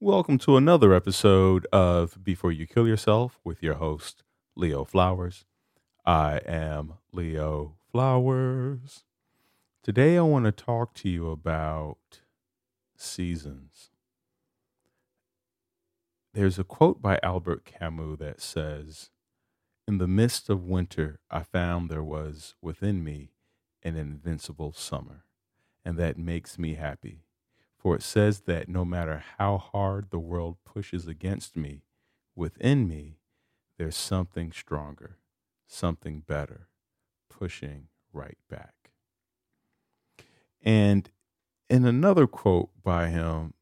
Welcome to another episode of Before You Kill Yourself with your host, Leo Flowers. I am Leo Flowers. Today, I want to talk to you about seasons. There's a quote by Albert Camus that says, In the midst of winter, I found there was within me an invincible summer, and that makes me happy. For it says that no matter how hard the world pushes against me, within me, there's something stronger, something better, pushing right back. And in another quote by him,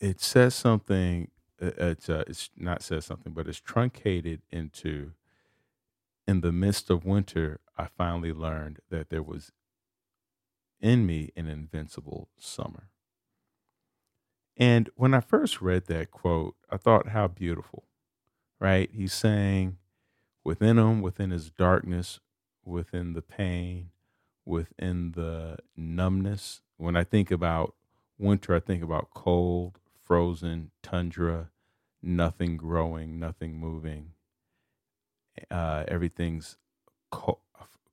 it says something, uh, it's, uh, it's not says something, but it's truncated into in the midst of winter, I finally learned that there was in me an invincible summer. And when I first read that quote, I thought, how beautiful, right? He's saying within him, within his darkness, within the pain, within the numbness. When I think about winter, I think about cold, frozen, tundra, nothing growing, nothing moving. Uh, everything's co-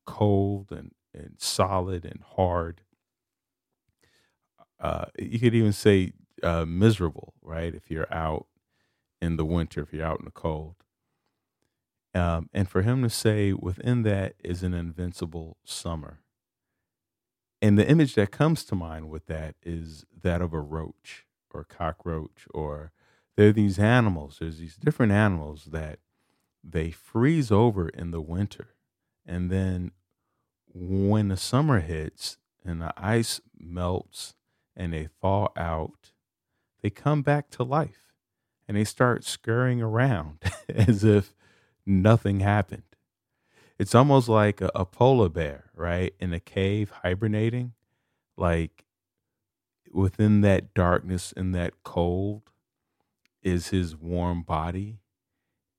cold and, and solid and hard. Uh, you could even say uh, miserable, right? If you're out in the winter, if you're out in the cold. Um, and for him to say within that is an invincible summer. And the image that comes to mind with that is that of a roach or a cockroach, or there are these animals, there's these different animals that they freeze over in the winter. And then when the summer hits and the ice melts and they thaw out, they come back to life and they start scurrying around as if nothing happened. It's almost like a, a, polar bear, right? In a cave hibernating, like within that darkness and that cold is his warm body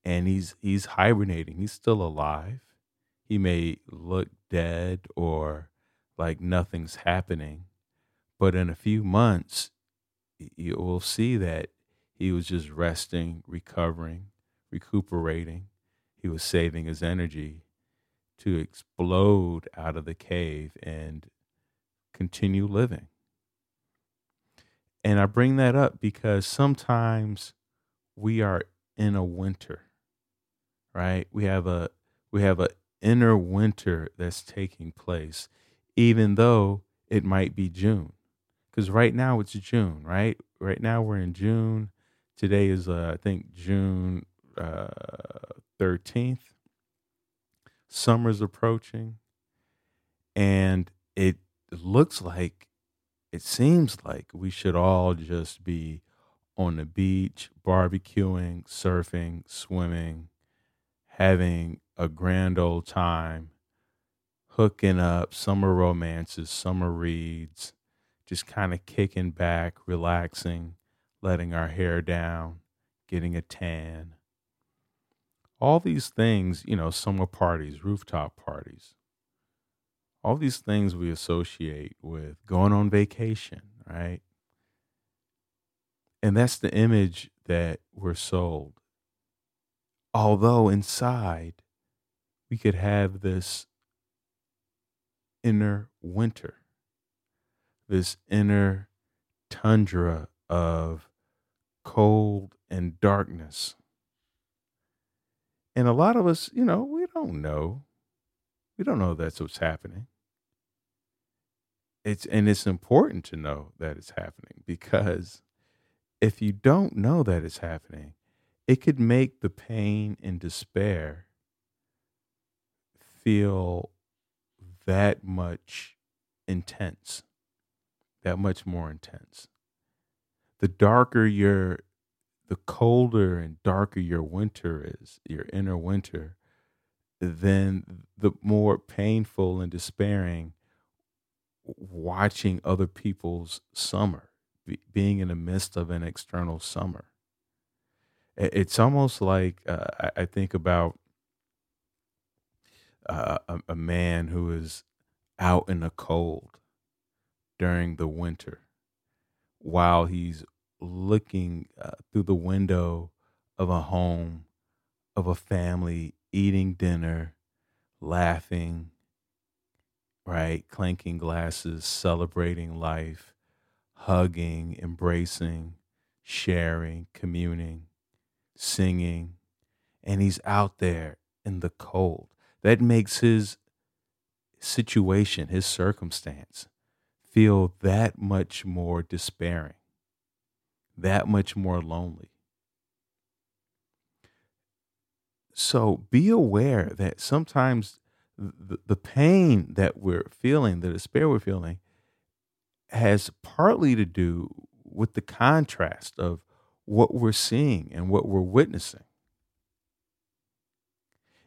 and he's he's hibernating. He's still alive. He may look dead or like nothing's happening, but in a few months you will see that he was just resting, recovering, recuperating. He was saving his energy to explode out of the cave and continue living. And I bring that up because sometimes we are in a winter, right? We have a we have a inner winter that's taking place, even though it might be June because right now it's June, right? Right now we're in June. Today is, uh, I think, June uh, 13th. Summer's approaching. And it looks like, it seems like we should all just be on the beach, barbecuing, surfing, swimming, having a grand old time, hooking up, summer romances, summer reads just kind of kicking back, relaxing, letting our hair down, getting a tan. All these things, you know, summer parties, rooftop parties, all these things we associate with going on vacation, right? And that's the image that we're sold. Although inside, we could have this inner winter this inner tundra of cold and darkness. And a lot of us, you know, we don't know. We don't know that's what's happening. It's and it's important to know that it's happening because if you don't know that it's happening, it could make the pain and despair feel that much intense that much more intense. The darker your, the colder and darker your winter is, your inner winter, then the more painful and despairing watching other people's summer, be, being in the midst of an external summer. It's almost like uh, I, think about uh, a, a man who is out in the cold during the winter while he's looking uh, through the window of a home, of a family, eating dinner, laughing, right? Clanking glasses, celebrating life, hugging, embracing, sharing, communing, singing. And he's out there in the cold. That makes his situation, his circumstance, feel that much more despairing, that much more lonely. So be aware that sometimes the, the pain that we're feeling, the despair we're feeling, has partly to do with the contrast of what we're seeing and what we're witnessing.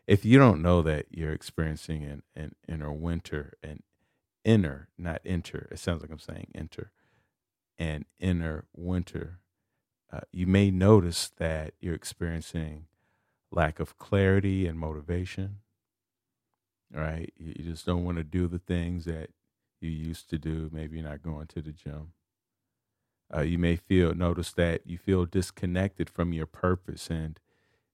If you don't know that you're experiencing an, an inner winter, an inner, not enter, it sounds like I'm saying enter, and inner winter, uh, you may notice that you're experiencing lack of clarity and motivation. Right? You just don't want to do the things that you used to do. Maybe you're not going to the gym. Uh, you may feel notice that you feel disconnected from your purpose and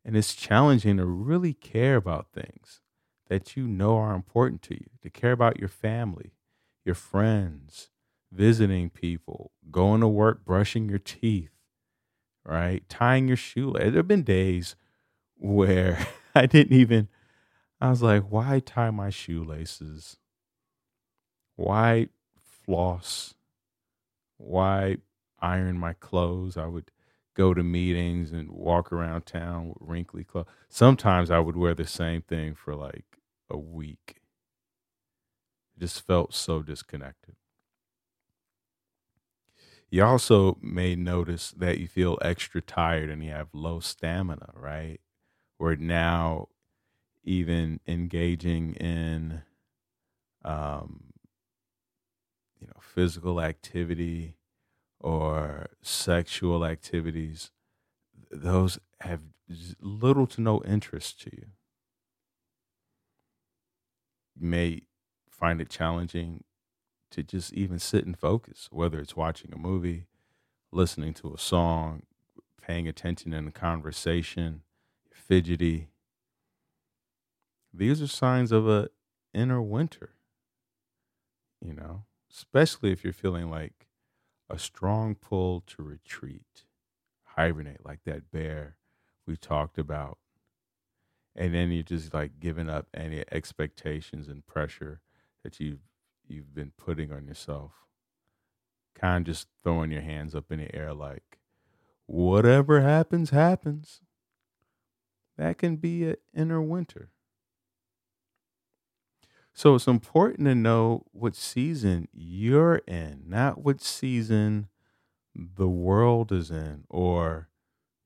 and it's challenging to really care about things that you know are important to you to care about your family your friends visiting people going to work brushing your teeth right tying your shoe there have been days where I didn't even, I was like, why tie my shoelaces? Why floss? Why iron my clothes? I would go to meetings and walk around town with wrinkly clothes. Sometimes I would wear the same thing for like a week. Just felt so disconnected. You also may notice that you feel extra tired and you have low stamina, right? we're now even engaging in um, you know physical activity or sexual activities those have little to no interest to you you may find it challenging to just even sit and focus whether it's watching a movie listening to a song paying attention in a conversation fidgety. These are signs of a inner winter, you know, especially if you're feeling like a strong pull to retreat, hibernate like that bear we talked about. And then you're just like giving up any expectations and pressure that you've you've been putting on yourself. Kind of just throwing your hands up in the air like whatever happens, happens that can be an inner winter. So it's important to know what season you're in, not what season the world is in or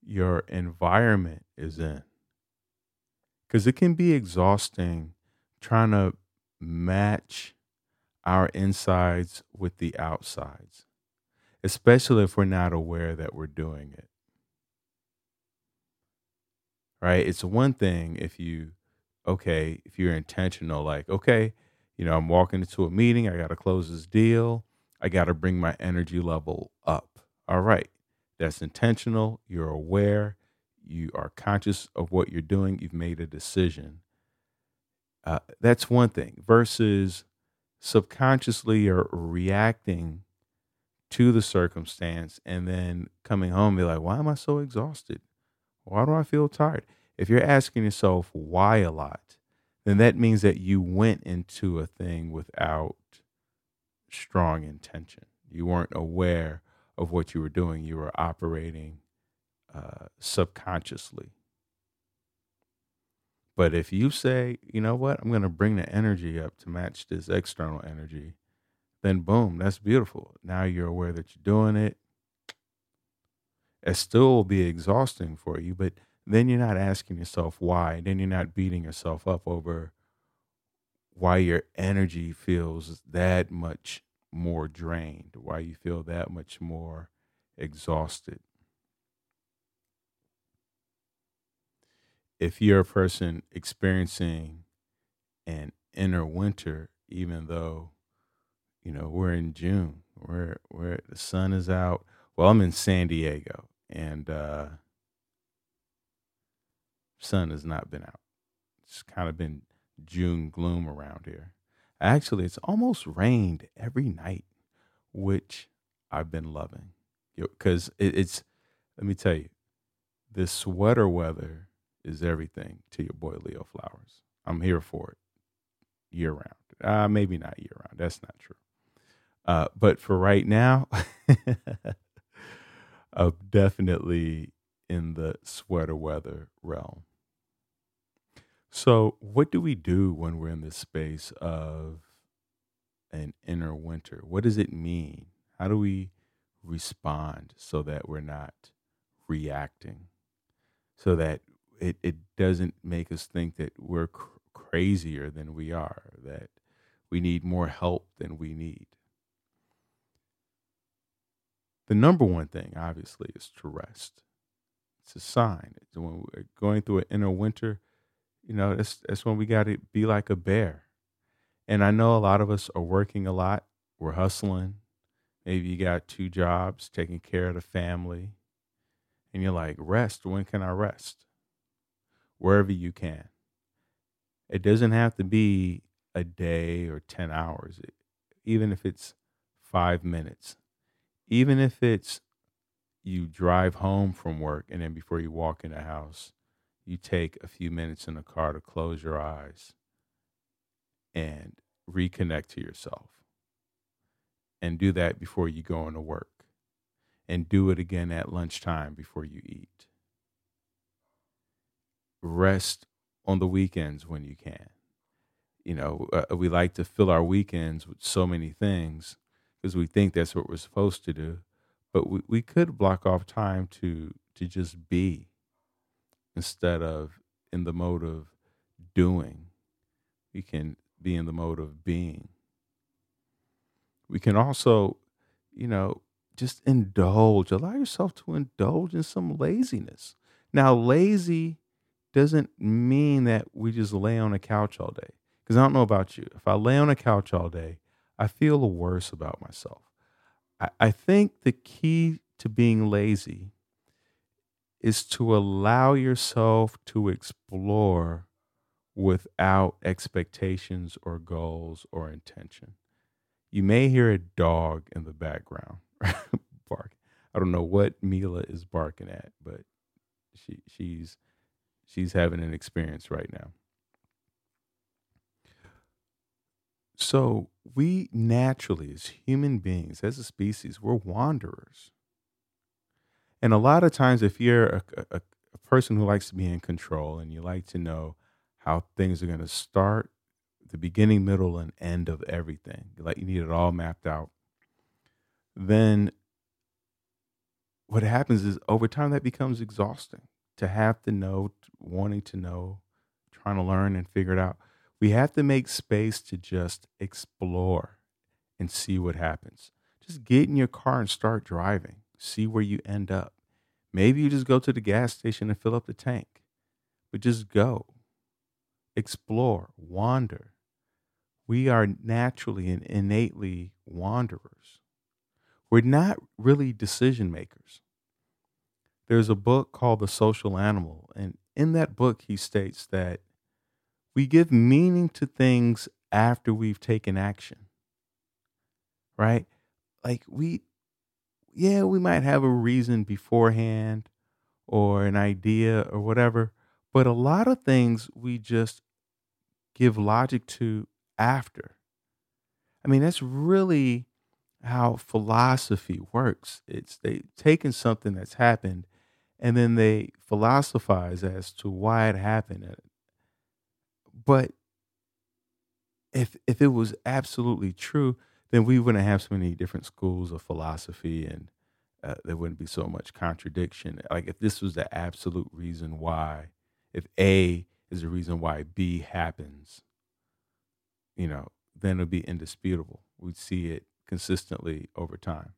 your environment is in. Because it can be exhausting trying to match our insides with the outsides, especially if we're not aware that we're doing it right? It's one thing if you, okay, if you're intentional, like, okay, you know, I'm walking into a meeting, I got to close this deal, I got to bring my energy level up. All right, that's intentional. You're aware, you are conscious of what you're doing, you've made a decision. Uh, that's one thing versus subconsciously or reacting to the circumstance and then coming home be like, why am I so exhausted? Why do I feel tired? If you're asking yourself why a lot, then that means that you went into a thing without strong intention. You weren't aware of what you were doing. You were operating uh, subconsciously. But if you say, you know what, I'm going to bring the energy up to match this external energy, then boom, that's beautiful. Now you're aware that you're doing it it still will be exhausting for you, but then you're not asking yourself why. Then you're not beating yourself up over why your energy feels that much more drained, why you feel that much more exhausted. If you're a person experiencing an inner winter, even though, you know, we're in June, where where the sun is out, Well, I'm in San Diego, and uh, sun has not been out. It's kind of been June gloom around here. Actually, it's almost rained every night, which I've been loving. Because it, it's, let me tell you, this sweater weather is everything to your boy Leo Flowers. I'm here for it year round. Uh, maybe not year round. That's not true. Uh, but for right now, I'm definitely in the sweater weather realm. So, what do we do when we're in this space of an inner winter? What does it mean? How do we respond so that we're not reacting? So that it, it doesn't make us think that we're cr- crazier than we are, that we need more help than we need. The number one thing, obviously, is to rest. It's a sign. It's when we're going through an inner winter, you know, that's, that's when we got to be like a bear. And I know a lot of us are working a lot. We're hustling. Maybe you got two jobs, taking care of the family. And you're like, rest. When can I rest? Wherever you can. It doesn't have to be a day or 10 hours, even if it's five minutes, even if it's you drive home from work and then before you walk in the house, you take a few minutes in the car to close your eyes and reconnect to yourself. And do that before you go into work. And do it again at lunchtime before you eat. Rest on the weekends when you can. You know, uh, we like to fill our weekends with so many things because we think that's what we're supposed to do. But we, we could block off time to to just be instead of in the mode of doing. We can be in the mode of being. We can also, you know, just indulge, allow yourself to indulge in some laziness. Now, lazy doesn't mean that we just lay on a couch all day. Because I don't know about you. If I lay on a couch all day, I feel worse about myself. I, I think the key to being lazy is to allow yourself to explore without expectations or goals or intention. You may hear a dog in the background bark. I don't know what Mila is barking at, but she she's she's having an experience right now. So, we naturally, as human beings, as a species, we're wanderers. And a lot of times, if you're a, a, a person who likes to be in control and you like to know how things are going to start, the beginning, middle, and end of everything, like you need it all mapped out, then what happens is over time that becomes exhausting to have to know, wanting to know, trying to learn and figure it out. We have to make space to just explore and see what happens. Just get in your car and start driving. See where you end up. Maybe you just go to the gas station and fill up the tank, but just go, explore, wander. We are naturally and innately wanderers. We're not really decision makers there's a book called The Social Animal. And in that book, he states that we give meaning to things after we've taken action, right? Like we, yeah, we might have a reason beforehand or an idea or whatever, but a lot of things we just give logic to after. I mean, that's really how philosophy works. It's they taken something that's happened and then they philosophize as to why it happened. But if if it was absolutely true, then we wouldn't have so many different schools of philosophy, and uh, there wouldn't be so much contradiction. Like if this was the absolute reason why, if A is the reason why B happens, you know, then it would be indisputable. We'd see it consistently over time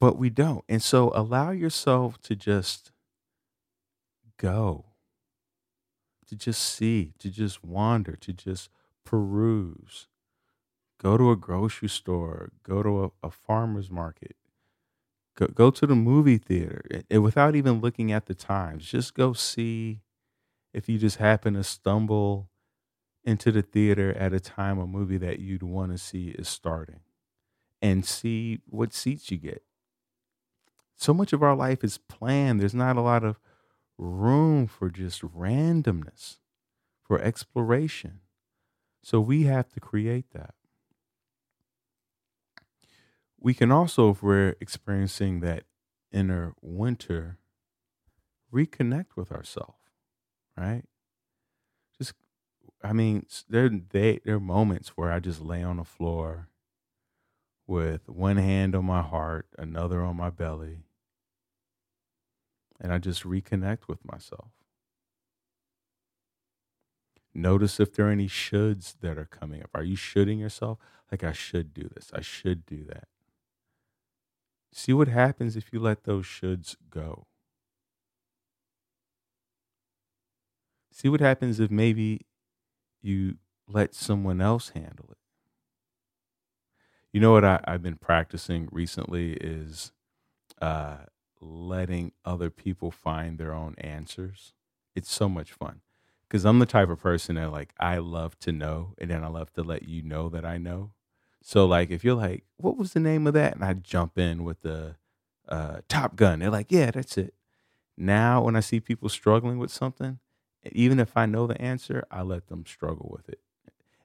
but we don't. And so allow yourself to just go, to just see, to just wander, to just peruse, go to a grocery store, go to a, a farmer's market, go, go to the movie theater and, and without even looking at the times. Just go see if you just happen to stumble into the theater at a time a movie that you'd want to see is starting and see what seats you get. So much of our life is planned. There's not a lot of room for just randomness, for exploration. So we have to create that. We can also, if we're experiencing that inner winter, reconnect with ourselves, right? Just, I mean, there, they, there are moments where I just lay on the floor with one hand on my heart, another on my belly, and I just reconnect with myself. Notice if there are any shoulds that are coming up. Are you shoulding yourself? Like, I should do this. I should do that. See what happens if you let those shoulds go. See what happens if maybe you let someone else handle it. You know what I, have been practicing recently is uh, letting other people find their own answers. It's so much fun because I'm the type of person that like I love to know, and then I love to let you know that I know. So like if you're like, what was the name of that? And I jump in with the uh, Top Gun. They're like, yeah, that's it. Now when I see people struggling with something, even if I know the answer, I let them struggle with it.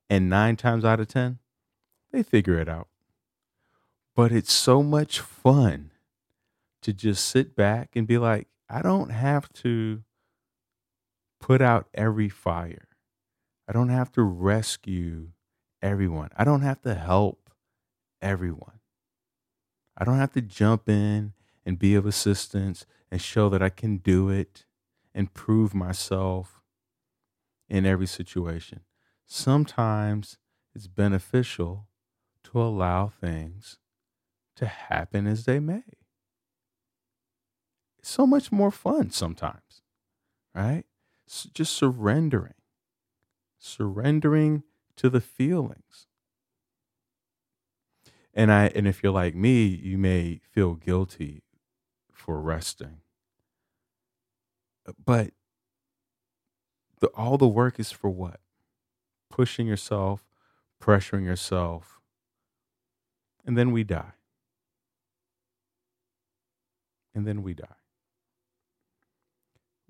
And nine times out of ten, they figure it out. But it's so much fun to just sit back and be like, I don't have to put out every fire. I don't have to rescue everyone. I don't have to help everyone. I don't have to jump in and be of assistance and show that I can do it and prove myself in every situation. Sometimes it's beneficial to allow things to happen as they may. So much more fun sometimes, right? just surrendering, surrendering to the feelings. And I and if you're like me, you may feel guilty for resting. But the, all the work is for what? Pushing yourself, pressuring yourself, and then we die. And then we die.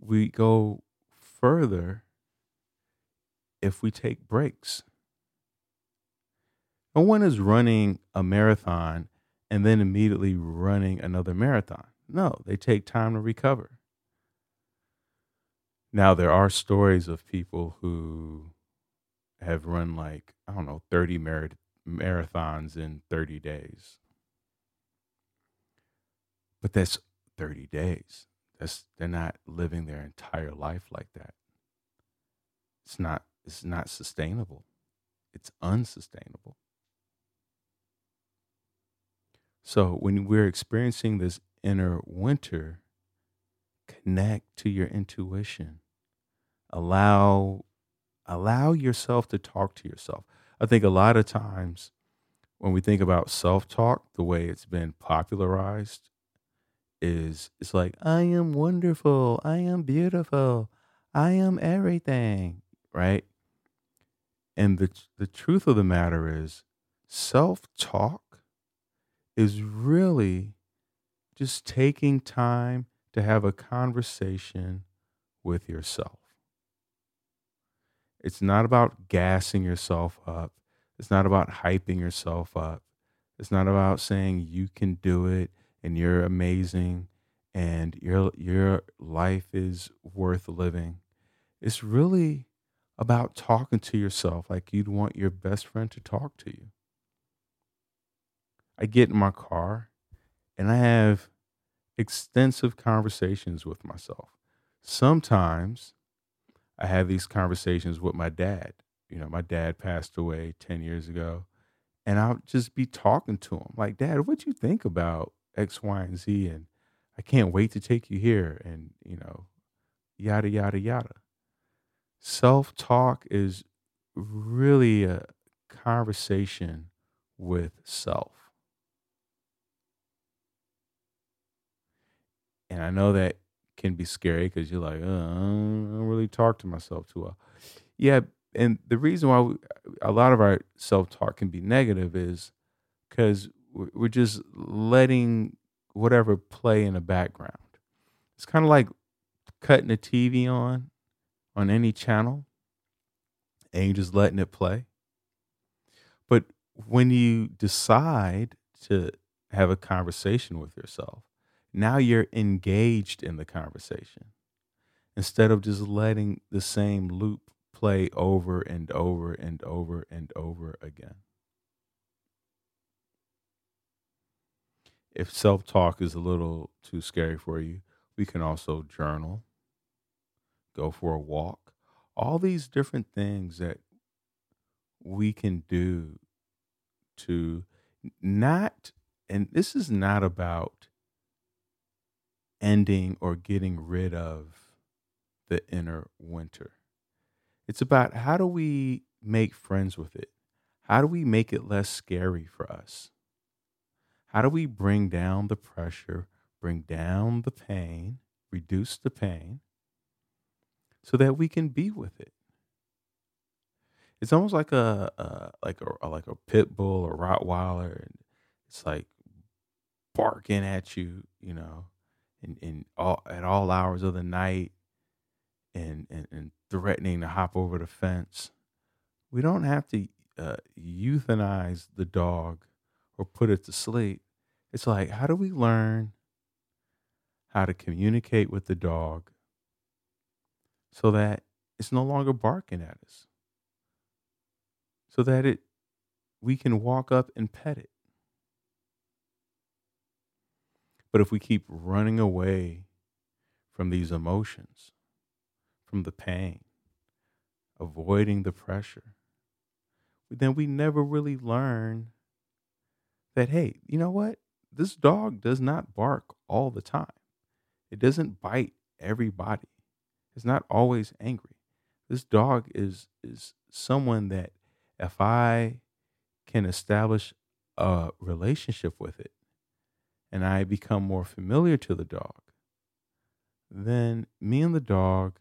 We go further if we take breaks. No one is running a marathon and then immediately running another marathon. No, they take time to recover. Now, there are stories of people who have run like, I don't know, 30 mar- marathons in 30 days. But that's 30 days. That's they're not living their entire life like that. It's not it's not sustainable. It's unsustainable. So when we're experiencing this inner winter, connect to your intuition. Allow allow yourself to talk to yourself. I think a lot of times when we think about self-talk, the way it's been popularized is it's like I am wonderful, I am beautiful, I am everything, right? And the the truth of the matter is self-talk is really just taking time to have a conversation with yourself. It's not about gassing yourself up. It's not about hyping yourself up. It's not about saying you can do it and you're amazing and your your life is worth living. It's really about talking to yourself like you'd want your best friend to talk to you. I get in my car and I have extensive conversations with myself. Sometimes I have these conversations with my dad. You know, my dad passed away 10 years ago, and I'll just be talking to him like, Dad, what do you think about X, Y, and Z, and I can't wait to take you here, and you know, yada yada yada. Self talk is really a conversation with self. And I know that can be scary because you're like, uh, I don't really talk to myself too well. Yeah, and the reason why we, a lot of our self talk can be negative is because we're just letting whatever play in the background. It's kind of like cutting the TV on on any channel and you're just letting it play. But when you decide to have a conversation with yourself, now you're engaged in the conversation instead of just letting the same loop play over and over and over and over again. If self talk is a little too scary for you, we can also journal, go for a walk, all these different things that we can do to not, and this is not about ending or getting rid of the inner winter. It's about how do we make friends with it? How do we make it less scary for us? How do we bring down the pressure, bring down the pain, reduce the pain so that we can be with it? It's almost like a, a like a like a pit bull or Rottweiler it's like barking at you, you know, and, and all at all hours of the night and, and, and threatening to hop over the fence. We don't have to uh, euthanize the dog or put it to sleep. It's like, how do we learn how to communicate with the dog so that it's no longer barking at us? So that it we can walk up and pet it. But if we keep running away from these emotions, from the pain, avoiding the pressure, then we never really learn that, hey, you know what? This dog does not bark all the time. It doesn't bite everybody. It's not always angry. This dog is is someone that if I can establish a relationship with it and I become more familiar to the dog, then me and the dog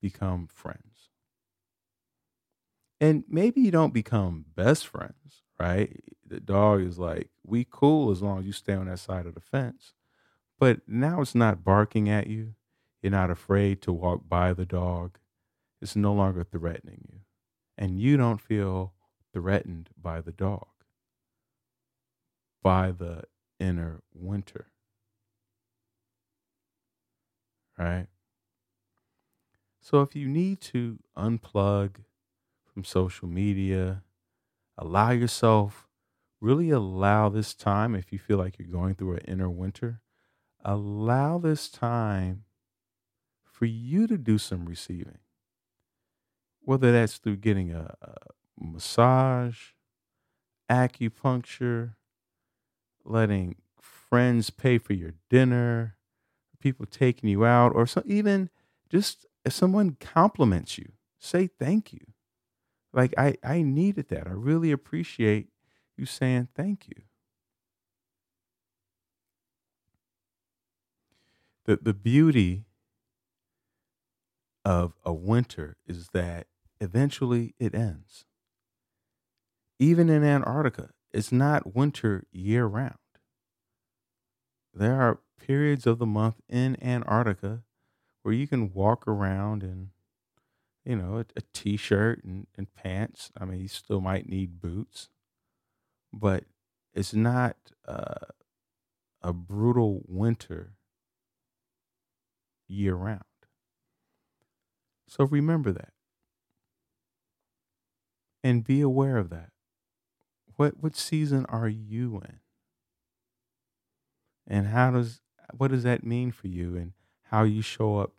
become friends. And maybe you don't become best friends, right? The dog is like, we cool as long as you stay on that side of the fence. But now it's not barking at you. You're not afraid to walk by the dog. It's no longer threatening you. And you don't feel threatened by the dog, by the inner winter. Right? So if you need to unplug from social media, allow yourself, really allow this time, if you feel like you're going through an inner winter, allow this time for you to do some receiving. Whether that's through getting a, a massage, acupuncture, letting friends pay for your dinner, people taking you out, or so, even just if someone compliments you, say thank you. Like I, I needed that. I really appreciate you saying thank you. The the beauty of a winter is that eventually it ends. Even in Antarctica, it's not winter year round. There are periods of the month in Antarctica where you can walk around in, you know, a, a t-shirt and, and pants. I mean, you still might need boots, but it's not uh, a brutal winter year round. So remember that. And be aware of that. What what season are you in? And how does what does that mean for you and how you show up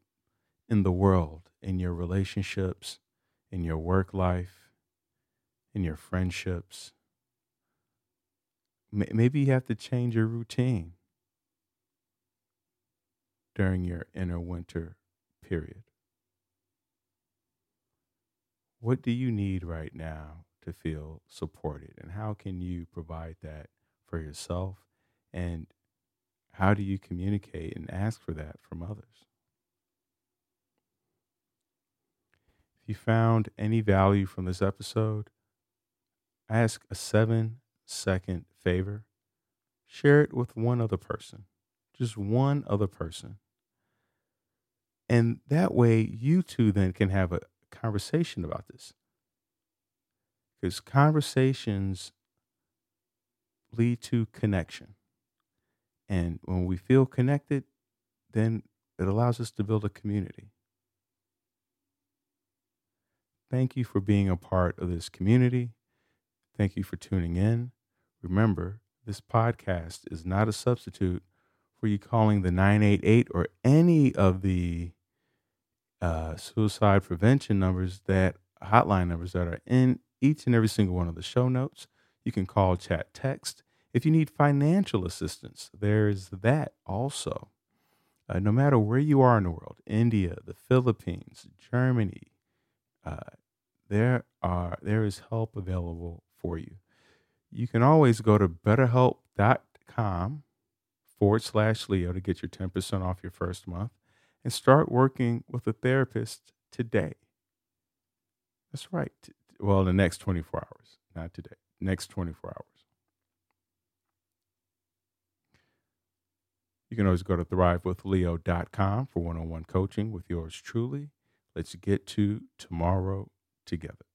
in the world, in your relationships, in your work life, in your friendships. Maybe you have to change your routine during your inner winter period. What do you need right now to feel supported? And how can you provide that for yourself? And how do you communicate and ask for that from others? If you found any value from this episode, ask a seven second favor. Share it with one other person, just one other person. And that way, you two then can have a conversation about this. Because conversations lead to connection. And when we feel connected, then it allows us to build a community. Thank you for being a part of this community. Thank you for tuning in. Remember, this podcast is not a substitute for you calling the 988 or any of the uh, suicide prevention numbers that hotline numbers that are in each and every single one of the show notes. You can call, chat, text. If you need financial assistance, there's that also. Uh, no matter where you are in the world, India, the Philippines, Germany, uh, there are there is help available for you. You can always go to betterhelp.com forward slash Leo to get your 10% off your first month and start working with a therapist today. That's right. Well, the next 24 hours, not today, next 24 hours. You can always go to thrivewithleo.com for one on one coaching with yours truly. Let's get to tomorrow together.